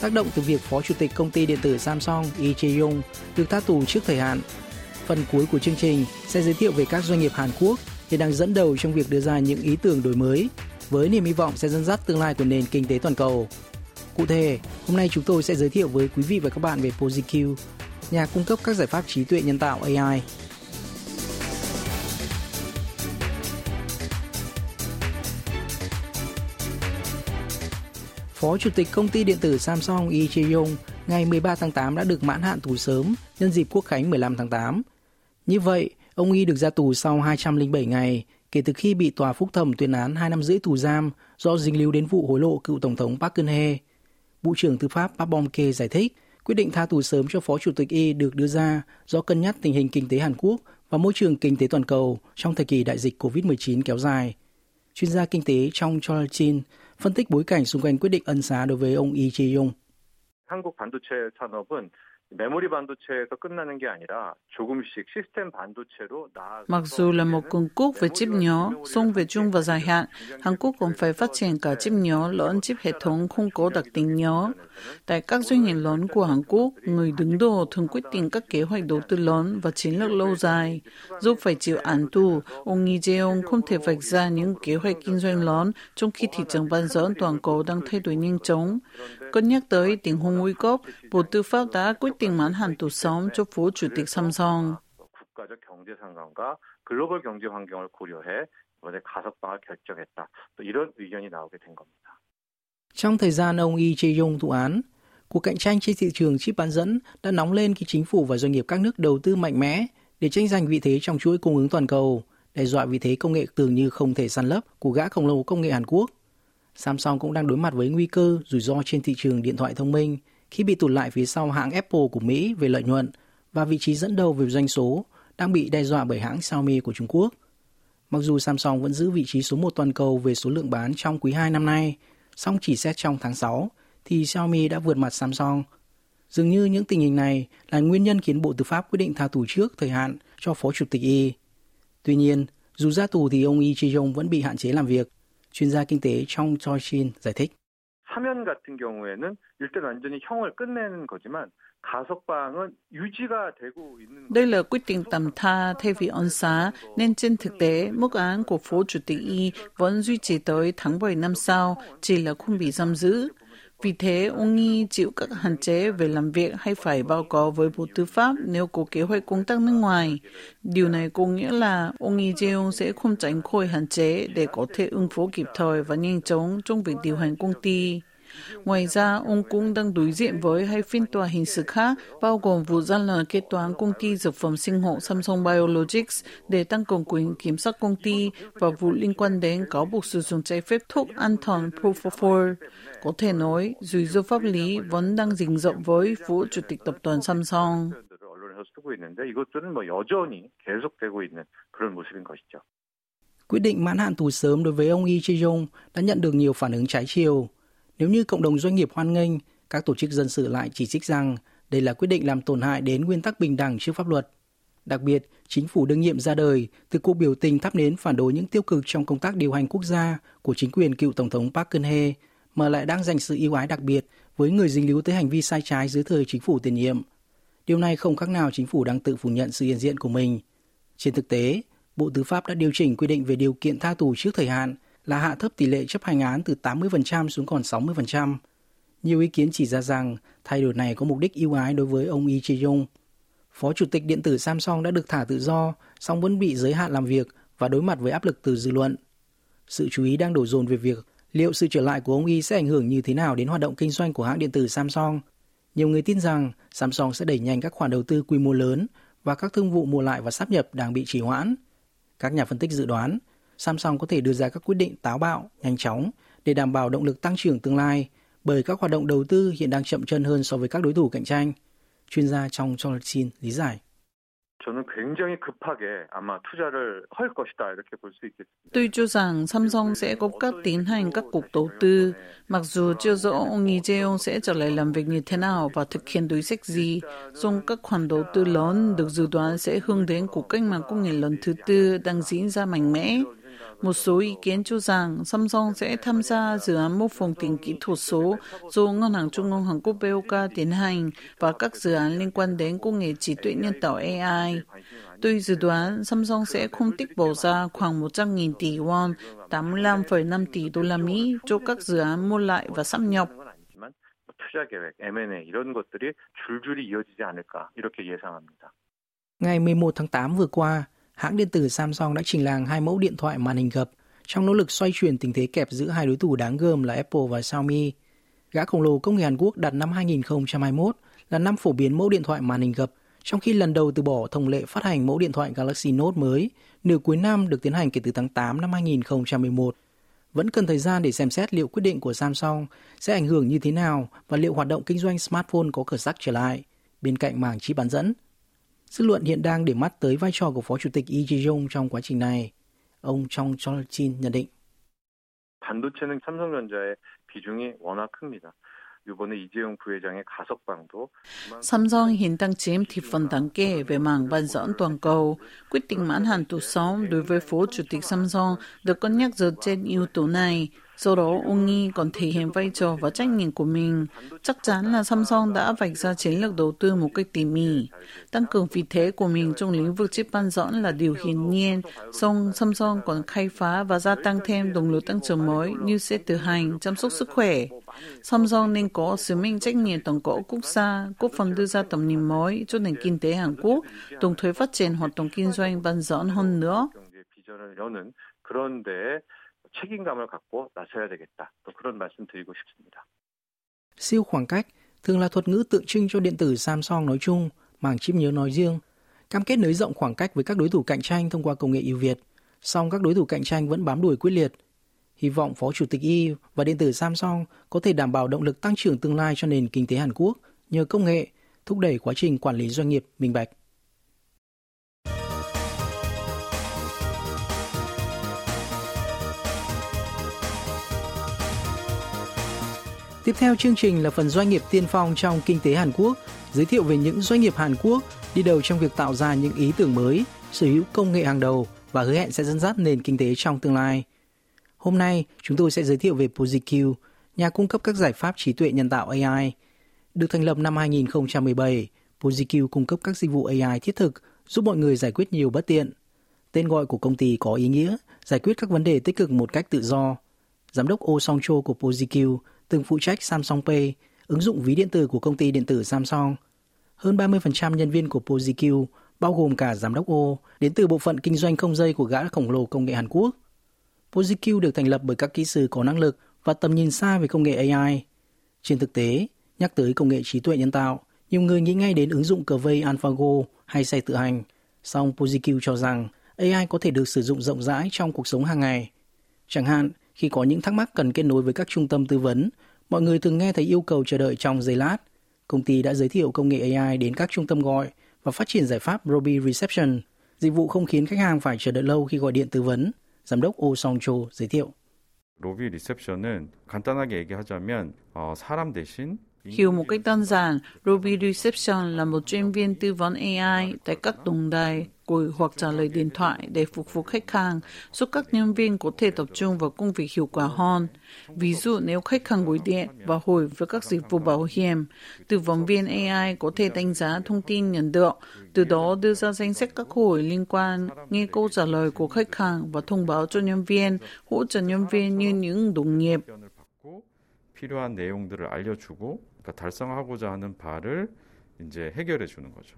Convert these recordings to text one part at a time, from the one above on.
tác động từ việc Phó Chủ tịch Công ty Điện tử Samsung Lee Jae-yong được tha tù trước thời hạn. Phần cuối của chương trình sẽ giới thiệu về các doanh nghiệp Hàn Quốc hiện đang dẫn đầu trong việc đưa ra những ý tưởng đổi mới với niềm hy vọng sẽ dẫn dắt tương lai của nền kinh tế toàn cầu. Cụ thể, hôm nay chúng tôi sẽ giới thiệu với quý vị và các bạn về PosiQ, nhà cung cấp các giải pháp trí tuệ nhân tạo AI Phó Chủ tịch Công ty Điện tử Samsung Lee Jae-yong ngày 13 tháng 8 đã được mãn hạn tù sớm nhân dịp Quốc khánh 15 tháng 8. Như vậy, ông Y được ra tù sau 207 ngày kể từ khi bị tòa phúc thẩm tuyên án 2 năm rưỡi tù giam do dính líu đến vụ hối lộ cựu Tổng thống Park Geun-hye. Bộ trưởng Tư pháp Park Bom-ke giải thích, quyết định tha tù sớm cho Phó Chủ tịch Y được đưa ra do cân nhắc tình hình kinh tế Hàn Quốc và môi trường kinh tế toàn cầu trong thời kỳ đại dịch COVID-19 kéo dài. Chuyên gia kinh tế trong Chol Chin phân tích bối cảnh xung quanh quyết định ân xá đối với ông Lee Jae-yong. 한국 반도체 산업은 메모리 반도체에서 끝나는 게 아니라 조금씩 시스템 반도체로 나아가서 Mặc dù là một cường quốc về chip nhỏ, song về chung và dài hạn, Hàn Quốc còn phải phát triển cả chip nhỏ lẫn chip hệ thống không có đặc tính nhỏ. Tại các doanh nghiệp lớn của Hàn Quốc, người đứng đầu thường quyết định các kế hoạch đầu tư lớn và chiến lược lâu dài. Dù phải chịu án tù, ông Lee Jae-yong không thể vạch ra những kế hoạch kinh doanh lớn trong khi thị trường bán dẫn toàn cầu đang thay đổi nhanh chóng. Cân nhắc tới tình huống nguy cấp, Bộ Tư pháp đã quyết định mãn hạn tù sống cho Phó Chủ tịch Samsung. 국가적 경제 상황과 글로벌 경제 환경을 고려해 이번에 가석방을 결정했다. 또 이런 의견이 나오게 된 겁니다. Trong thời gian ông Lee Jae-yong thụ án, cuộc cạnh tranh trên thị trường chip bán dẫn đã nóng lên khi chính phủ và doanh nghiệp các nước đầu tư mạnh mẽ để tranh giành vị thế trong chuỗi cung ứng toàn cầu, đe dọa vị thế công nghệ tưởng như không thể săn lấp của gã khổng lồ công nghệ Hàn Quốc. Samsung cũng đang đối mặt với nguy cơ rủi ro trên thị trường điện thoại thông minh khi bị tụt lại phía sau hãng Apple của Mỹ về lợi nhuận và vị trí dẫn đầu về doanh số đang bị đe dọa bởi hãng Xiaomi của Trung Quốc. Mặc dù Samsung vẫn giữ vị trí số 1 toàn cầu về số lượng bán trong quý 2 năm nay, song chỉ xét trong tháng 6 thì Xiaomi đã vượt mặt Samsung. Dường như những tình hình này là nguyên nhân khiến Bộ Tư pháp quyết định tha tù trước thời hạn cho Phó Chủ tịch Y. Tuy nhiên, dù ra tù thì ông Y Chi Jong vẫn bị hạn chế làm việc Chuyên gia kinh tế trong Choi Shin giải thích. 사면 같은 경우에는 일단 완전히 형을 끝내는 거지만 가석방은 유지가 되고 있는 Đây là quyết định tạm tha thay vì ân xá, nên trên thực tế, mức án của Phó Chủ tịch Y vẫn duy trì tới tháng 7 năm sau, chỉ là không bị giam giữ. Vì thế, ông nghi chịu các hạn chế về làm việc hay phải báo cáo với Bộ Tư pháp nếu có kế hoạch công tác nước ngoài. Điều này có nghĩa là ông nghi Jae-yong sẽ không tránh khỏi hạn chế để có thể ứng phó kịp thời và nhanh chóng trong việc điều hành công ty. Ngoài ra, ông cũng đang đối diện với hai phiên tòa hình sự khác, bao gồm vụ gian lận kế toán công ty dược phẩm sinh học Samsung Biologics để tăng cường quyền kiểm soát công ty và vụ liên quan đến cáo buộc sử dụng trái phép thuốc an thần Propofol. Có thể nói, rủi ro pháp lý vẫn đang rình rộng với Phó Chủ tịch Tập đoàn Samsung. Quyết định mãn hạn tù sớm đối với ông Lee Jae-yong đã nhận được nhiều phản ứng trái chiều. Nếu như cộng đồng doanh nghiệp hoan nghênh, các tổ chức dân sự lại chỉ trích rằng đây là quyết định làm tổn hại đến nguyên tắc bình đẳng trước pháp luật. Đặc biệt, chính phủ đương nhiệm ra đời từ cuộc biểu tình thắp nến phản đối những tiêu cực trong công tác điều hành quốc gia của chính quyền cựu Tổng thống Park Geun-hye mà lại đang dành sự ưu ái đặc biệt với người dính líu tới hành vi sai trái dưới thời chính phủ tiền nhiệm. Điều này không khác nào chính phủ đang tự phủ nhận sự hiện diện của mình. Trên thực tế, Bộ Tư pháp đã điều chỉnh quy định về điều kiện tha tù trước thời hạn là hạ thấp tỷ lệ chấp hành án từ 80% xuống còn 60%. Nhiều ý kiến chỉ ra rằng thay đổi này có mục đích ưu ái đối với ông Lee Jae-yong. Phó Chủ tịch Điện tử Samsung đã được thả tự do, song vẫn bị giới hạn làm việc và đối mặt với áp lực từ dư luận. Sự chú ý đang đổ dồn về việc liệu sự trở lại của ông Y sẽ ảnh hưởng như thế nào đến hoạt động kinh doanh của hãng điện tử Samsung. Nhiều người tin rằng Samsung sẽ đẩy nhanh các khoản đầu tư quy mô lớn và các thương vụ mua lại và sáp nhập đang bị trì hoãn. Các nhà phân tích dự đoán Samsung có thể đưa ra các quyết định táo bạo, nhanh chóng để đảm bảo động lực tăng trưởng tương lai bởi các hoạt động đầu tư hiện đang chậm chân hơn so với các đối thủ cạnh tranh. Chuyên gia trong Cholatin lý giải. Tôi cho rằng Samsung sẽ gấp các tiến hành các cuộc đầu tư, mặc dù chưa rõ ông Lee Jae-yong sẽ trở lại làm việc như thế nào và thực hiện đối sách gì, song các khoản đầu tư lớn được dự đoán sẽ hướng đến cuộc cách mạng công nghệ lần thứ tư đang diễn ra mạnh mẽ. Một số ý kiến cho rằng Samsung sẽ tham gia dự án mô phỏng tiền kỹ thuật số do Ngân hàng Trung ương Hàn Quốc BOK tiến hành và các dự án liên quan đến công nghệ trí tuệ nhân tạo AI. Tôi dự đoán Samsung sẽ không tích bỏ ra khoảng 100.000 tỷ won, 85,5 tỷ đô la Mỹ cho các dự án mua lại và sắp nhập. 투자 계획, M&A 이런 것들이 줄줄이 이어지지 않을까 이렇게 예상합니다. Ngày 11 tháng 8 vừa qua, hãng điện tử Samsung đã trình làng hai mẫu điện thoại màn hình gập trong nỗ lực xoay chuyển tình thế kẹp giữa hai đối thủ đáng gờm là Apple và Xiaomi. Gã khổng lồ công nghệ Hàn Quốc đặt năm 2021 là năm phổ biến mẫu điện thoại màn hình gập, trong khi lần đầu từ bỏ thông lệ phát hành mẫu điện thoại Galaxy Note mới nửa cuối năm được tiến hành kể từ tháng 8 năm 2011. Vẫn cần thời gian để xem xét liệu quyết định của Samsung sẽ ảnh hưởng như thế nào và liệu hoạt động kinh doanh smartphone có khởi sắc trở lại bên cạnh mảng chip bán dẫn. Dư luận hiện đang để mắt tới vai trò của Phó Chủ tịch Lee Jae-yong trong quá trình này. Ông Trong Chol-jin nhận định. 반도체는 삼성전자의 비중이 워낙 큽니다. 이번에 이재용 부회장의 가석방도 Samsung hiện đang chiếm thị phần đáng kể về mảng bán dẫn toàn cầu. Quyết định mãn hạn tù sống đối với Phó Chủ tịch Samsung được cân nhắc dựa trên yếu tố này. Do đó, ông Nghi còn thể hiện vai trò và trách nhiệm của mình. Chắc chắn là Samsung đã vạch ra chiến lược đầu tư một cách tỉ mỉ. Tăng cường vị thế của mình trong lĩnh vực chip bán dẫn là điều hiển nhiên, song Samsung còn khai phá và gia tăng thêm động lực tăng trưởng mới như xe tự hành, chăm sóc sức khỏe. Samsung nên có sứ mệnh trách nhiệm tổng cỡ quốc gia, góp phần đưa ra tầm nhìn mới cho nền kinh tế Hàn Quốc, đồng thời phát triển hoạt động kinh doanh bán dẫn hơn nữa. 경제 비전을 여는 그런 데에 책임감을 갖고 나서야 되겠다. 또 그런 말씀 드리고 싶습니다. Siêu khoảng cách thường là thuật ngữ tượng trưng cho điện tử Samsung nói chung, mảng chip nhớ nói riêng. Cam kết nới rộng khoảng cách với các đối thủ cạnh tranh thông qua công nghệ ưu việt, song các đối thủ cạnh tranh vẫn bám đuổi quyết liệt. Hy vọng Phó Chủ tịch Y và điện tử Samsung có thể đảm bảo động lực tăng trưởng tương lai cho nền kinh tế Hàn Quốc nhờ công nghệ, thúc đẩy quá trình quản lý doanh nghiệp minh bạch. Tiếp theo chương trình là phần doanh nghiệp tiên phong trong kinh tế Hàn Quốc, giới thiệu về những doanh nghiệp Hàn Quốc đi đầu trong việc tạo ra những ý tưởng mới, sở hữu công nghệ hàng đầu và hứa hẹn sẽ dẫn dắt nền kinh tế trong tương lai. Hôm nay, chúng tôi sẽ giới thiệu về PosiQ, nhà cung cấp các giải pháp trí tuệ nhân tạo AI. Được thành lập năm 2017, PosiQ cung cấp các dịch vụ AI thiết thực giúp mọi người giải quyết nhiều bất tiện. Tên gọi của công ty có ý nghĩa giải quyết các vấn đề tích cực một cách tự do. Giám đốc Oh Song Cho của PosiQ từng phụ trách Samsung Pay, ứng dụng ví điện tử của công ty điện tử Samsung. Hơn 30% nhân viên của PosiQ, bao gồm cả giám đốc Ô, đến từ bộ phận kinh doanh không dây của gã khổng lồ công nghệ Hàn Quốc. PosiQ được thành lập bởi các kỹ sư có năng lực và tầm nhìn xa về công nghệ AI. Trên thực tế, nhắc tới công nghệ trí tuệ nhân tạo, nhiều người nghĩ ngay đến ứng dụng cờ vây AlphaGo hay xe tự hành. Song PosiQ cho rằng AI có thể được sử dụng rộng rãi trong cuộc sống hàng ngày. Chẳng hạn, khi có những thắc mắc cần kết nối với các trung tâm tư vấn, mọi người thường nghe thấy yêu cầu chờ đợi trong giây lát. Công ty đã giới thiệu công nghệ AI đến các trung tâm gọi và phát triển giải pháp Robi Reception, dịch vụ không khiến khách hàng phải chờ đợi lâu khi gọi điện tư vấn. Giám đốc Oh Song Cho giới thiệu. 로비 리셉션은 간단하게 얘기하자면 어, 사람 대신 Hiểu một cách đơn giản, Ruby Reception là một chuyên viên tư vấn AI tại các tổng đài, gọi hoặc trả lời điện thoại để phục vụ khách hàng, giúp các nhân viên có thể tập trung vào công việc hiệu quả hơn. Ví dụ nếu khách hàng gọi điện và hỏi về các dịch vụ bảo hiểm, tư vấn viên AI có thể đánh giá thông tin nhận được, từ đó đưa ra danh sách các hỏi liên quan, nghe câu trả lời của khách hàng và thông báo cho nhân viên, hỗ trợ nhân viên như những đồng nghiệp. 답변을 받고 필요한 내용들을 알려주고 그러니까 달성하고자 하는 바를 이제 해결해 주는 거죠.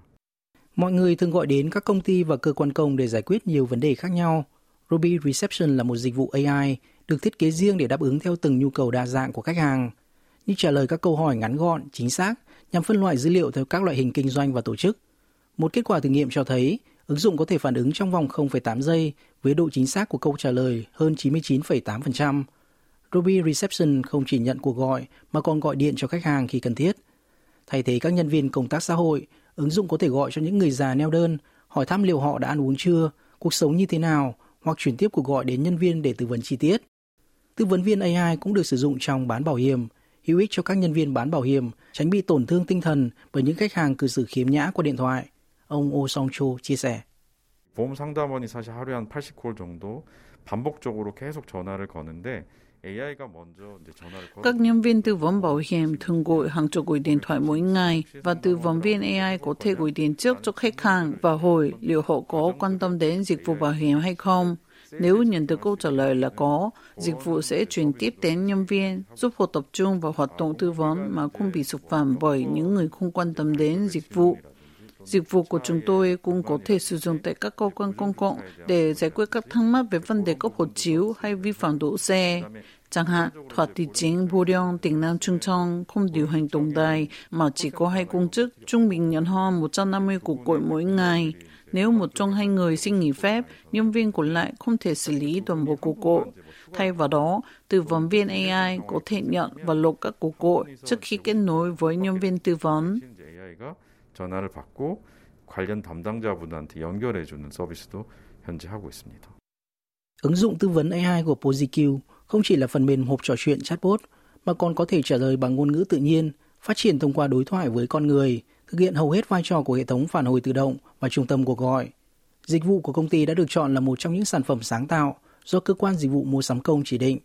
Mọi người thường gọi đến các công ty và cơ quan công để giải quyết nhiều vấn đề khác nhau. Ruby Reception là một dịch vụ AI được thiết kế riêng để đáp ứng theo từng nhu cầu đa dạng của khách hàng, như trả lời các câu hỏi ngắn gọn, chính xác nhằm phân loại dữ liệu theo các loại hình kinh doanh và tổ chức. Một kết quả thử nghiệm cho thấy ứng dụng có thể phản ứng trong vòng 0,8 giây với độ chính xác của câu trả lời hơn 99,8%. Ruby Reception không chỉ nhận cuộc gọi mà còn gọi điện cho khách hàng khi cần thiết. Thay thế các nhân viên công tác xã hội, ứng dụng có thể gọi cho những người già neo đơn, hỏi thăm liệu họ đã ăn uống chưa, cuộc sống như thế nào, hoặc chuyển tiếp cuộc gọi đến nhân viên để tư vấn chi tiết. Tư vấn viên AI cũng được sử dụng trong bán bảo hiểm, hữu ích cho các nhân viên bán bảo hiểm tránh bị tổn thương tinh thần bởi những khách hàng cư xử khiếm nhã qua điện thoại. Ông Oh Song Cho chia sẻ. 보험 상담원이 사실 하루에 한 80콜 정도 반복적으로 계속 전화를 거는데 các nhân viên tư vấn bảo hiểm thường gọi hàng chục cuộc điện thoại mỗi ngày và tư vấn viên AI có thể gọi điện trước cho khách hàng và hỏi liệu họ có quan tâm đến dịch vụ bảo hiểm hay không. Nếu nhận được câu trả lời là có, dịch vụ sẽ chuyển tiếp đến nhân viên, giúp họ tập trung vào hoạt động tư vấn mà không bị sụp phạm bởi những người không quan tâm đến dịch vụ. Dịch vụ của chúng tôi cũng có thể sử dụng tại các cơ quan công cộng để giải quyết các thắc mắc về vấn đề cấp hộ chiếu hay vi phạm đỗ xe. Chẳng hạn, tòa thị chính Boryong, tỉnh Nam Trung Trong không điều hành tổng đài mà chỉ có hai công chức trung bình nhận ho 150 cuộc gọi mỗi ngày. Nếu một trong hai người xin nghỉ phép, nhân viên còn lại không thể xử lý toàn bộ cuộc gọi. Thay vào đó, tư vấn viên AI có thể nhận và lục các cuộc gọi trước khi kết nối với nhân viên tư vấn. 전화를 받고 관련 담당자분한테 연결해 주는 서비스도 현재 하고 있습니다. Ứng dụng tư vấn AI của PosiQ không chỉ là phần mềm hộp trò chuyện chatbot mà còn có thể trả lời bằng ngôn ngữ tự nhiên, phát triển thông qua đối thoại với con người, thực hiện hầu hết vai trò của hệ thống phản hồi tự động và trung tâm cuộc gọi. Dịch vụ của công ty đã được chọn là một trong những sản phẩm sáng tạo do cơ quan dịch vụ mua sắm công chỉ định.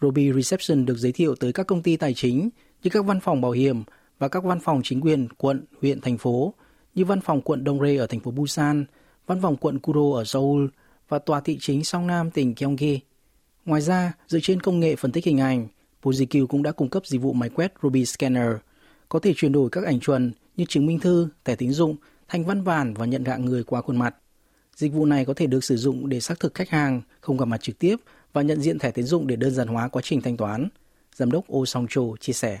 Ruby Reception được giới thiệu tới các công ty tài chính như các văn phòng bảo hiểm và các văn phòng chính quyền quận, huyện, thành phố như văn phòng quận Dongre ở thành phố Busan, văn phòng quận Kuro ở Seoul và tòa thị chính Songnam tỉnh Gyeonggi. Ngoài ra, dựa trên công nghệ phân tích hình ảnh, PosiQ cũng đã cung cấp dịch vụ máy quét Ruby Scanner, có thể chuyển đổi các ảnh chuẩn như chứng minh thư, thẻ tín dụng thành văn bản và nhận dạng người qua khuôn mặt. Dịch vụ này có thể được sử dụng để xác thực khách hàng không gặp mặt trực tiếp và nhận diện thẻ tín dụng để đơn giản hóa quá trình thanh toán. Giám đốc Oh Song Cho chia sẻ.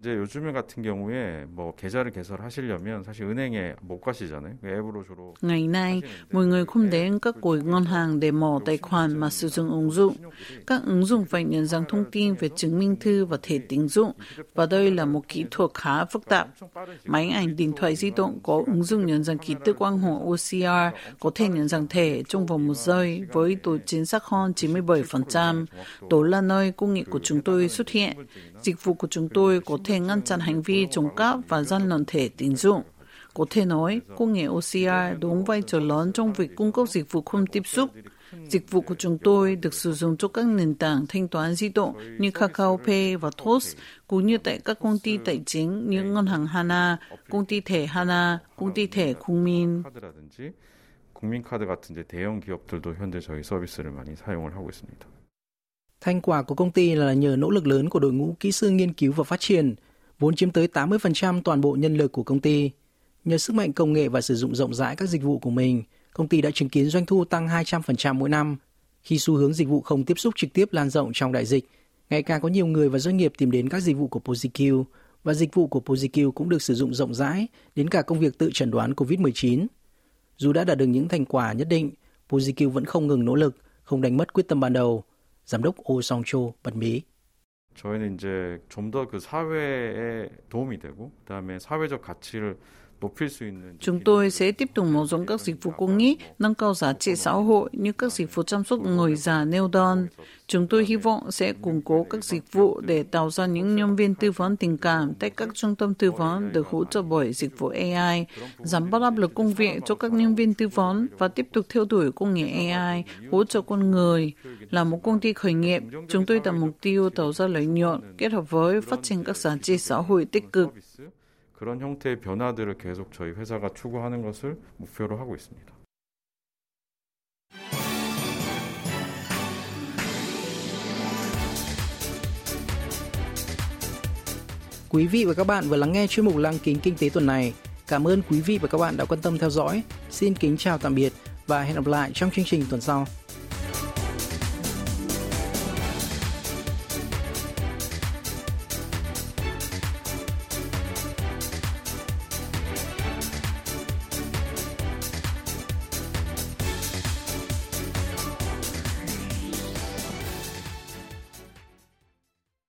이제 요즘에 같은 경우에 뭐 계좌를 개설하시려면 사실 은행에 못 가시잖아요. 앱으로 주로. Ngày nay, mọi người không đến các quầy ngân hàng để mở tài khoản mà sử dụng ứng dụng. Các ứng dụng phải nhận dạng thông tin về chứng minh thư và thẻ tín dụng, và đây là một kỹ thuật khá phức tạp. Máy ảnh điện thoại di động có ứng dụng nhận dạng ký tự quang học OCR có thể nhận dạng thẻ trong vòng một giây với độ chính xác hơn 97%. Đó là nơi công nghệ của chúng tôi xuất hiện. Dịch vụ của chúng tôi có thể ngăn chặn hành vi trộm cắp và gian lận thẻ tín dụng. Có thể nói, công nghệ OCR đóng vai trò lớn trong việc cung cấp dịch vụ không tiếp xúc. Dịch vụ của chúng tôi được sử dụng cho các nền tảng thanh toán di động như Kakao Pay và Toast, cũng như tại các công ty tài chính như ngân hàng Hana, công ty thẻ Hana, công ty thẻ 국민. 국민카드 같은 이제 대형 기업들도 현재 저희 서비스를 많이 사용을 하고 있습니다. Thành quả của công ty là nhờ nỗ lực lớn của đội ngũ kỹ sư nghiên cứu và phát triển, vốn chiếm tới 80% toàn bộ nhân lực của công ty. Nhờ sức mạnh công nghệ và sử dụng rộng rãi các dịch vụ của mình, công ty đã chứng kiến doanh thu tăng 200% mỗi năm. Khi xu hướng dịch vụ không tiếp xúc trực tiếp lan rộng trong đại dịch, ngày càng có nhiều người và doanh nghiệp tìm đến các dịch vụ của PosiQ và dịch vụ của PosiQ cũng được sử dụng rộng rãi đến cả công việc tự chẩn đoán COVID-19. Dù đã đạt được những thành quả nhất định, PosiQ vẫn không ngừng nỗ lực, không đánh mất quyết tâm ban đầu – Giám đốc Oh Song Cho bật mí. 저희는 이제 좀 더 그 사회에 도움이 되고 그다음에 사회적 가치를 Chúng tôi sẽ tiếp tục mở rộng các dịch vụ công nghị, nâng cao giá trị xã hội như các dịch vụ chăm sóc người già neo đơn. Chúng tôi hy vọng sẽ củng cố các dịch vụ để tạo ra những nhân viên tư vấn tình cảm tại các trung tâm tư vấn được hỗ trợ bởi dịch vụ AI, giảm bớt áp lực công việc cho các nhân viên tư vấn và tiếp tục theo đuổi công nghệ AI, hỗ trợ con người. Là một công ty khởi nghiệp, chúng tôi đặt mục tiêu tạo ra lợi nhuận kết hợp với phát triển các giá trị xã hội tích cực. 그런 형태의 변화들을 계속 저희 회사가 추구하는 것을 목표로 하고 있습니다. Quý vị và các bạn vừa lắng nghe chuyên mục Lăng kính kinh tế tuần này. Cảm ơn quý vị và các bạn đã quan tâm theo dõi. Xin kính chào tạm biệt và hẹn gặp lại trong chương trình tuần sau.